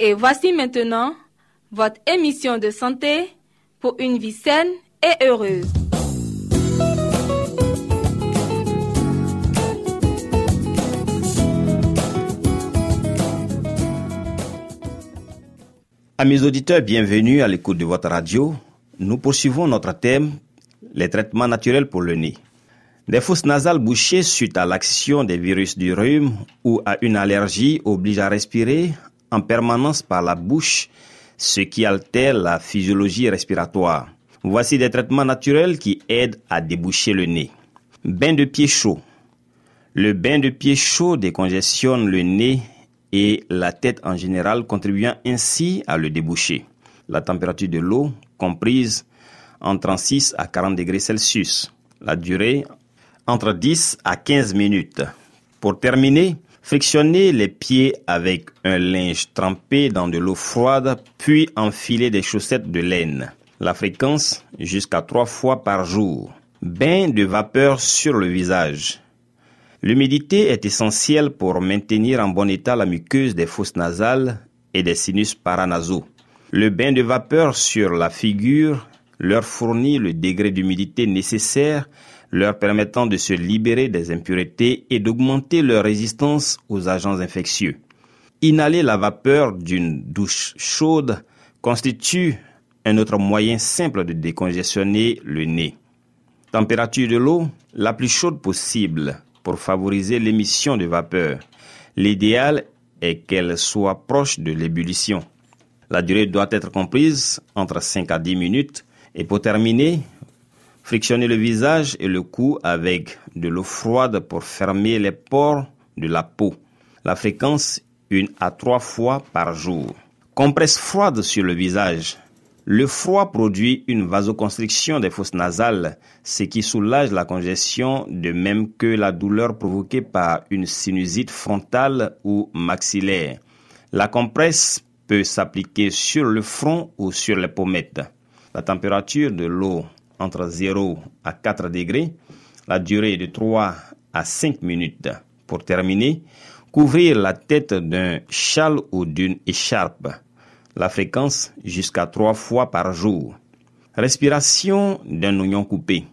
Et voici maintenant votre émission de santé pour une vie saine et heureuse. Amis auditeurs, bienvenue à l'écoute de votre radio. Nous poursuivons notre thème, les traitements naturels pour le nez. Des fosses nasales bouchées suite à l'action des virus du rhume ou à une allergie obligent à respirer en permanence par la bouche, ce qui altère la physiologie respiratoire. Voici des traitements naturels qui aident à déboucher le nez. Bain de pied chaud. Le bain de pied chaud décongestionne le nez et la tête en général, contribuant ainsi à le déboucher. La température de l'eau comprise entre 36 à 40 degrés Celsius. La durée entre 10 à 15 minutes. Pour terminer, frictionnez les pieds avec un linge trempé dans de l'eau froide, puis enfilez des chaussettes de laine. La fréquence jusqu'à trois fois par jour. Bain de vapeur sur le visage. L'humidité est essentielle pour maintenir en bon état la muqueuse des fosses nasales et des sinus paranasaux. Le bain de vapeur sur la figure leur fournit le degré d'humidité nécessaire, leur permettant de se libérer des impuretés et d'augmenter leur résistance aux agents infectieux. Inhaler la vapeur d'une douche chaude constitue un autre moyen simple de décongestionner le nez. Température de l'eau la plus chaude possible pour favoriser l'émission de vapeur. L'idéal est qu'elle soit proche de l'ébullition. La durée doit être comprise entre 5 à 10 minutes et pour terminer, frictionnez le visage et le cou avec de l'eau froide pour fermer les pores de la peau. La fréquence une à trois fois par jour. Compresse froide sur le visage. Le froid produit une vasoconstriction des fosses nasales, ce qui soulage la congestion de même que la douleur provoquée par une sinusite frontale ou maxillaire. La compresse peut s'appliquer sur le front ou sur les pommettes. La température de l'eau entre 0 à 4 degrés, la durée de 3 à 5 minutes. Pour terminer, couvrir la tête d'un châle ou d'une écharpe la fréquence jusqu'à trois fois par jour. Respiration d'un oignon coupé.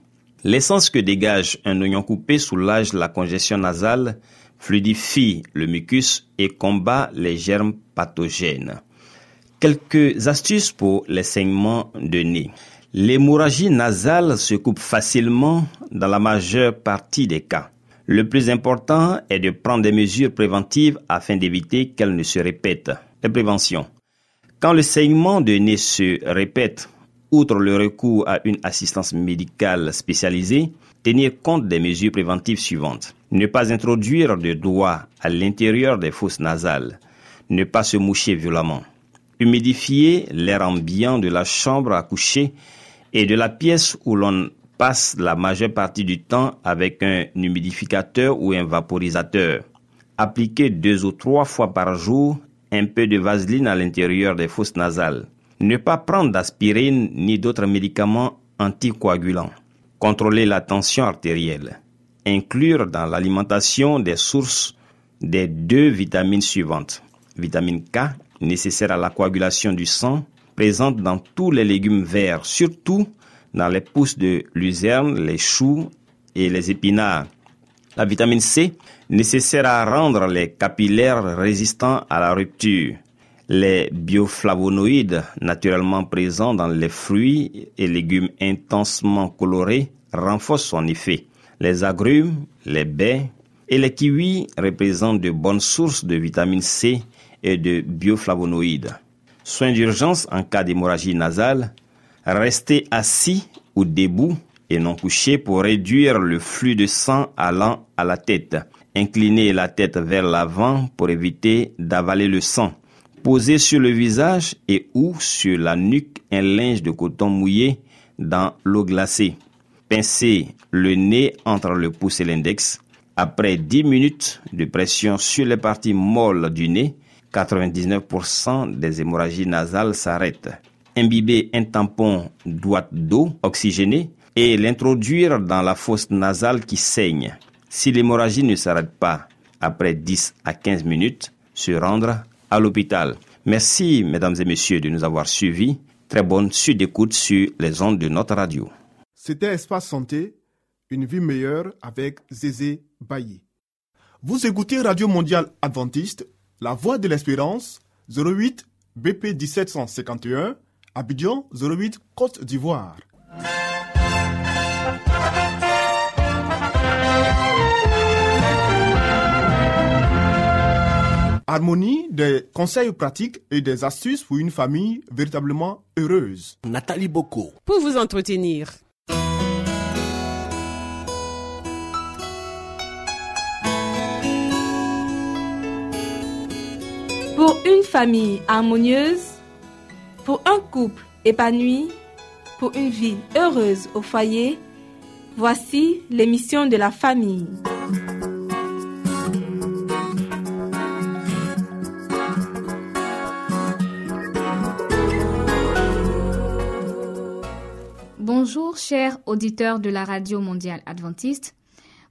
L'essence que dégage un oignon coupé soulage la congestion nasale, fluidifie le mucus et combat les germes pathogènes. Quelques astuces pour les saignements de nez. L'hémorragie nasale se coupe facilement dans la majeure partie des cas. Le plus important est de prendre des mesures préventives afin d'éviter qu'elles ne se répètent. Les préventions. Quand le saignement de nez se répète, outre le recours à une assistance médicale spécialisée, tenir compte des mesures préventives suivantes. Ne pas introduire de doigts à l'intérieur des fosses nasales. Ne pas se moucher violemment. Humidifier l'air ambiant de la chambre à coucher et de la pièce où l'on passe la majeure partie du temps avec un humidificateur ou un vaporisateur. Appliquer deux ou trois fois par jour un peu de vaseline à l'intérieur des fosses nasales. Ne pas prendre d'aspirine ni d'autres médicaments anticoagulants. Contrôler la tension artérielle. Inclure dans l'alimentation des sources des deux vitamines suivantes. Vitamine K, nécessaire à la coagulation du sang, présente dans tous les légumes verts, surtout dans les pousses de luzerne, les choux et les épinards. La vitamine C, nécessaire à rendre les capillaires résistants à la rupture. Les bioflavonoïdes, naturellement présents dans les fruits et légumes intensement colorés, renforcent son effet. Les agrumes, les baies et les kiwis représentent de bonnes sources de vitamine C et de bioflavonoïdes. Soins d'urgence en cas d'hémorragie nasale, restez assis ou debout et non couché pour réduire le flux de sang allant à la tête. Inclinez la tête vers l'avant pour éviter d'avaler le sang. Posez sur le visage et ou sur la nuque un linge de coton mouillé dans l'eau glacée. Pincez le nez entre le pouce et l'index. Après 10 minutes de pression sur les parties molles du nez, 99% des hémorragies nasales s'arrêtent. Imbibez un tampon droite d'eau oxygénée et l'introduire dans la fosse nasale qui saigne. Si l'hémorragie ne s'arrête pas après 10 à 15 minutes, se rendre à l'hôpital. Merci, mesdames et messieurs, de nous avoir suivis. Très bonne suite d'écoute sur les ondes de notre radio. C'était Espace Santé, une vie meilleure avec Zézé Bailly. Vous écoutez Radio Mondiale Adventiste, La Voix de l'Espérance, 08 BP 1751, Abidjan 08 Côte d'Ivoire. Harmonie, des conseils pratiques et des astuces pour une famille véritablement heureuse. Nathalie Boko. Pour vous entretenir. Pour une famille harmonieuse, pour un couple épanoui, pour une vie heureuse au foyer, voici l'émission de la famille. Bonjour chers auditeurs de la Radio mondiale adventiste.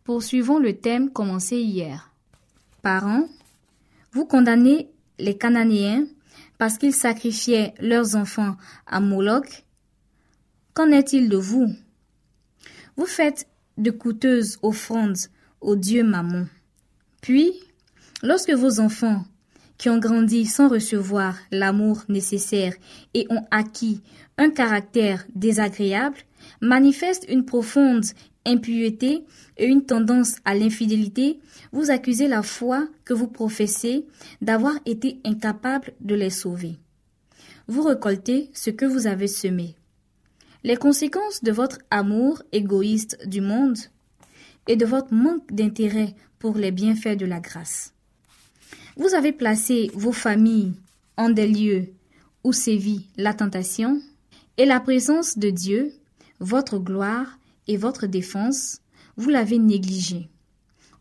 Poursuivons le thème commencé hier. Parents, vous condamnez les Cananéens parce qu'ils sacrifiaient leurs enfants à Moloch. Qu'en est-il de vous? Vous faites de coûteuses offrandes au dieu Mammon. Puis, lorsque vos enfants, qui ont grandi sans recevoir l'amour nécessaire et ont acquis un caractère désagréable, manifestent une profonde impureté et une tendance à l'infidélité, vous accusez la foi que vous professez d'avoir été incapable de les sauver. Vous récoltez ce que vous avez semé. Les conséquences de votre amour égoïste du monde et de votre manque d'intérêt pour les bienfaits de la grâce. Vous avez placé vos familles en des lieux où sévit la tentation et la présence de Dieu, votre gloire et votre défense, vous l'avez négligé.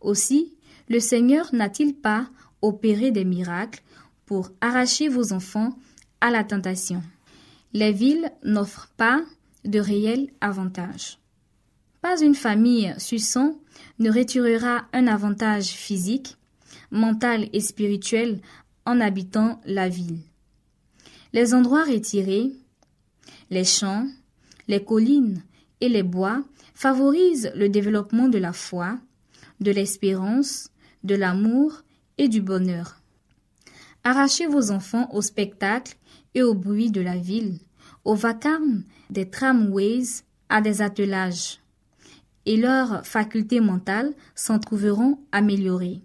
Aussi, le Seigneur n'a-t-il pas opéré des miracles pour arracher vos enfants à la tentation Les villes n'offrent pas de réels avantages. Pas une famille suçant ne retirera un avantage physique, mental et spirituel en habitant la ville. Les endroits retirés, les champs, les collines et les bois favorisent le développement de la foi, de l'espérance, de l'amour et du bonheur. Arrachez vos enfants au spectacle et au bruit de la ville, au vacarme des tramways à des attelages, et leurs facultés mentales s'en trouveront améliorées.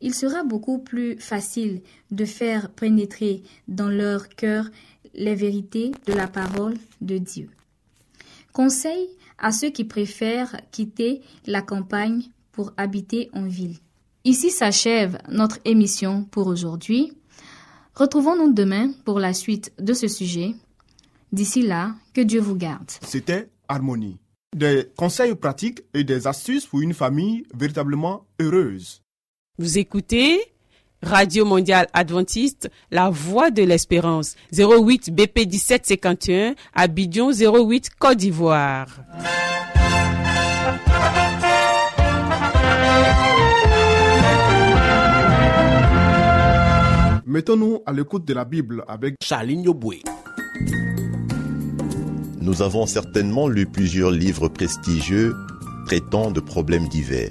Il sera beaucoup plus facile de faire pénétrer dans leur cœur les vérités de la parole de Dieu. Conseil à ceux qui préfèrent quitter la campagne pour habiter en ville. Ici s'achève notre émission pour aujourd'hui. Retrouvons-nous demain pour la suite de ce sujet. D'ici là, que Dieu vous garde. C'était Harmonie. Des conseils pratiques et des astuces pour une famille véritablement heureuse. Vous écoutez Radio Mondiale Adventiste, La Voix de l'Espérance, 08 BP 1751, Abidjan 08 Côte d'Ivoire. Mettons-nous à l'écoute de la Bible avec Charline Yoboué. Nous avons certainement lu plusieurs livres prestigieux traitant de problèmes divers.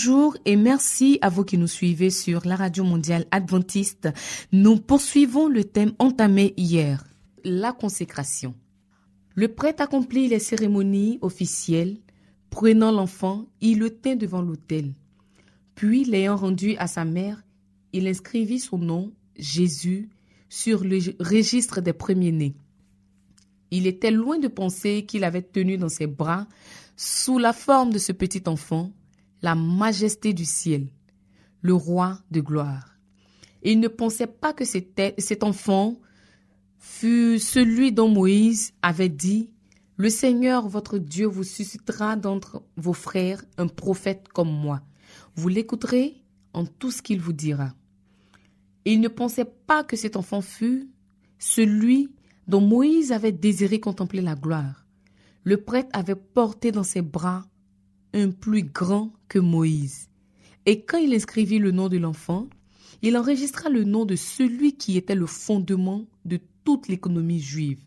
Bonjour et merci à vous qui nous suivez sur la radio mondiale adventiste. Nous poursuivons le thème entamé hier, la consécration. Le prêtre accomplit les cérémonies officielles. Prenant l'enfant, il le tint devant l'autel. Puis, l'ayant rendu à sa mère, il inscrivit son nom, Jésus, sur le registre des premiers-nés. Il était loin de penser qu'il avait tenu dans ses bras, sous la forme de ce petit enfant, la majesté du ciel, le roi de gloire. Il ne pensait pas que cet enfant fut celui dont Moïse avait dit Le Seigneur votre Dieu vous suscitera d'entre vos frères un prophète comme moi. Vous l'écouterez en tout ce qu'il vous dira. Il ne pensait pas que cet enfant fût celui dont Moïse avait désiré contempler la gloire. Le prêtre avait porté dans ses bras un plus grand que Moïse. Et quand il inscrivit le nom de l'enfant, il enregistra le nom de celui qui était le fondement de toute l'économie juive.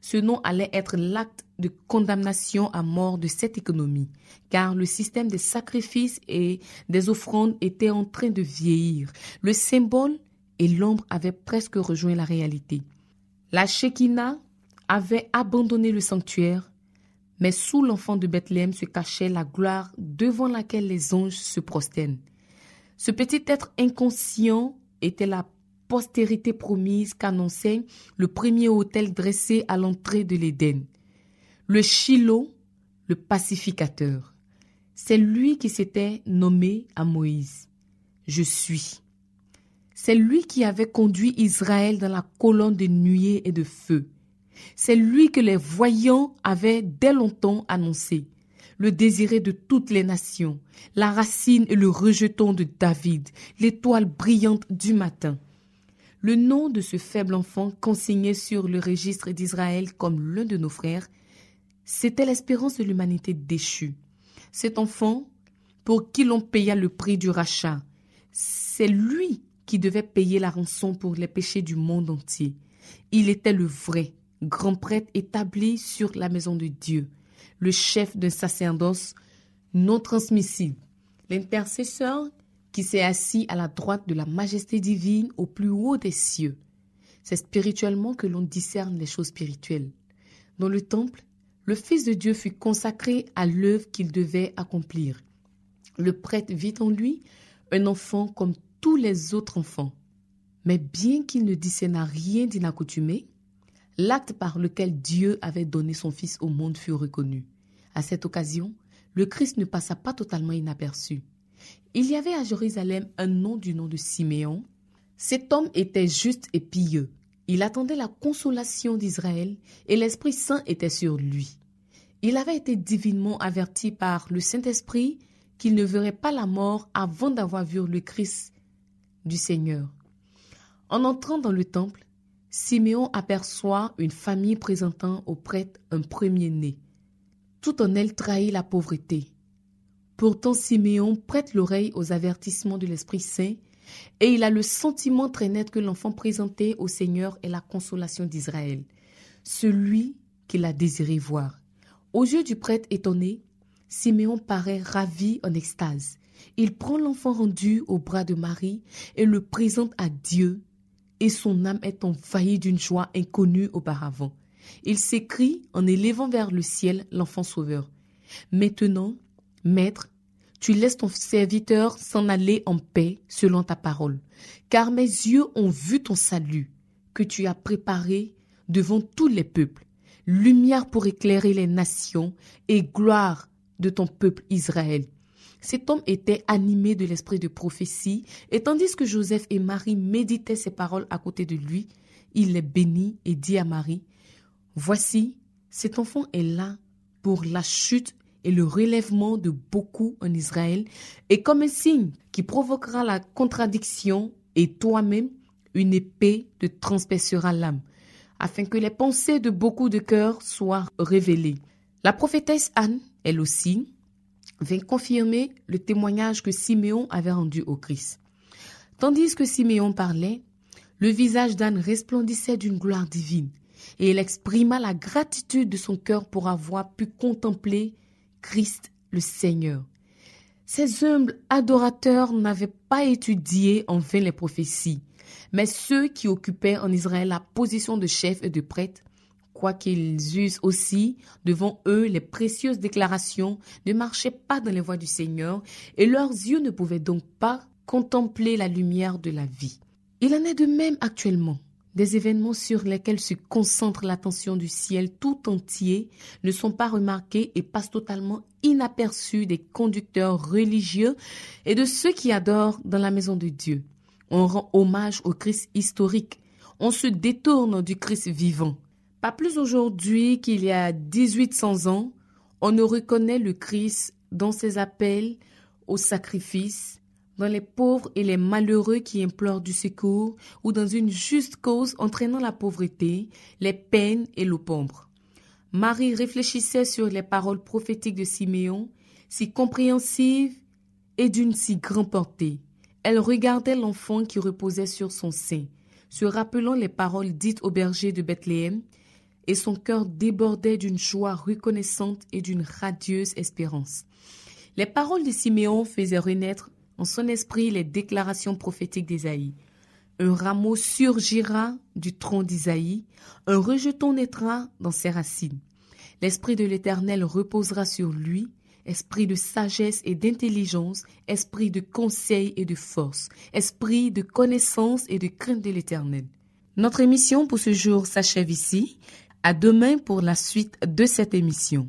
Ce nom allait être l'acte de condamnation à mort de cette économie, car le système des sacrifices et des offrandes était en train de vieillir. Le symbole et l'ombre avaient presque rejoint la réalité. La Shekinah avait abandonné le sanctuaire mais sous l'enfant de Bethléem se cachait la gloire devant laquelle les anges se prosternent. Ce petit être inconscient était la postérité promise qu'annonçait le premier autel dressé à l'entrée de l'Éden. Le Shiloh, le pacificateur. C'est lui qui s'était nommé à Moïse. Je suis. C'est lui qui avait conduit Israël dans la colonne de nuée et de feu. C'est lui que les voyants avaient dès longtemps annoncé, le désiré de toutes les nations, la racine et le rejeton de David, l'étoile brillante du matin. Le nom de ce faible enfant consigné sur le registre d'Israël comme l'un de nos frères, c'était l'espérance de l'humanité déchue. Cet enfant, pour qui l'on paya le prix du rachat, c'est lui qui devait payer la rançon pour les péchés du monde entier. Il était le vrai, grand prêtre établi sur la maison de Dieu, le chef d'un sacerdoce non transmissible, l'intercesseur qui s'est assis à la droite de la majesté divine au plus haut des cieux. C'est spirituellement que l'on discerne les choses spirituelles. Dans le temple, le Fils de Dieu fut consacré à l'œuvre qu'il devait accomplir. Le prêtre vit en lui un enfant comme tous les autres enfants. Mais bien qu'il ne discernât rien d'inaccoutumé, l'acte par lequel Dieu avait donné son Fils au monde fut reconnu. À cette occasion, le Christ ne passa pas totalement inaperçu. Il y avait à Jérusalem un nom du nom de Siméon. Cet homme était juste et pieux. Il attendait la consolation d'Israël et l'Esprit Saint était sur lui. Il avait été divinement averti par le Saint-Esprit qu'il ne verrait pas la mort avant d'avoir vu le Christ du Seigneur. En entrant dans le temple, Siméon aperçoit une famille présentant au prêtre un premier-né. Tout en elle trahit la pauvreté. Pourtant Siméon prête l'oreille aux avertissements de l'Esprit Saint et il a le sentiment très net que l'enfant présenté au Seigneur est la consolation d'Israël, celui qu'il a désiré voir. Aux yeux du prêtre étonné, Siméon paraît ravi en extase. Il prend l'enfant rendu au bras de Marie et le présente à Dieu et son âme est envahie d'une joie inconnue auparavant. Il s'écrie en élevant vers le ciel l'enfant sauveur. Maintenant, Maître, tu laisses ton serviteur s'en aller en paix selon ta parole, car mes yeux ont vu ton salut, que tu as préparé devant tous les peuples, lumière pour éclairer les nations et gloire de ton peuple Israël. Cet homme était animé de l'esprit de prophétie, et tandis que Joseph et Marie méditaient ces paroles à côté de lui, il les bénit et dit à Marie, Voici, cet enfant est là pour la chute et le relèvement de beaucoup en Israël, et comme un signe qui provoquera la contradiction, et toi-même, une épée te transpercera l'âme, afin que les pensées de beaucoup de cœurs soient révélées. La prophétesse Anne, elle aussi, vint confirmer le témoignage que Siméon avait rendu au Christ. Tandis que Siméon parlait, le visage d'Anne resplendissait d'une gloire divine, et elle exprima la gratitude de son cœur pour avoir pu contempler Christ le Seigneur. Ces humbles adorateurs n'avaient pas étudié en vain les prophéties, mais ceux qui occupaient en Israël la position de chef et de prêtre, quoiqu'ils eussent aussi devant eux les précieuses déclarations, ne marchaient pas dans les voies du Seigneur, et leurs yeux ne pouvaient donc pas contempler la lumière de la vie. Il en est de même actuellement. Des événements sur lesquels se concentre l'attention du ciel tout entier ne sont pas remarqués et passent totalement inaperçus des conducteurs religieux et de ceux qui adorent dans la maison de Dieu. On rend hommage au Christ historique. On se détourne du Christ vivant. Pas plus aujourd'hui qu'il y a 1800 ans, on ne reconnaît le Christ dans ses appels au sacrifice, dans les pauvres et les malheureux qui implorent du secours, ou dans une juste cause entraînant la pauvreté, les peines et l'opombre. Marie réfléchissait sur les paroles prophétiques de Siméon, si compréhensives et d'une si grande portée. Elle regardait l'enfant qui reposait sur son sein, se rappelant les paroles dites au berger de Bethléem, et son cœur débordait d'une joie reconnaissante et d'une radieuse espérance. Les paroles de Siméon faisaient renaître en son esprit les déclarations prophétiques d'Ésaïe. Un rameau surgira du tronc d'Isaïe, un rejeton naîtra dans ses racines. L'Esprit de l'Éternel reposera sur lui, esprit de sagesse et d'intelligence, esprit de conseil et de force, esprit de connaissance et de crainte de l'Éternel. Notre émission pour ce jour s'achève ici. À demain pour la suite de cette émission.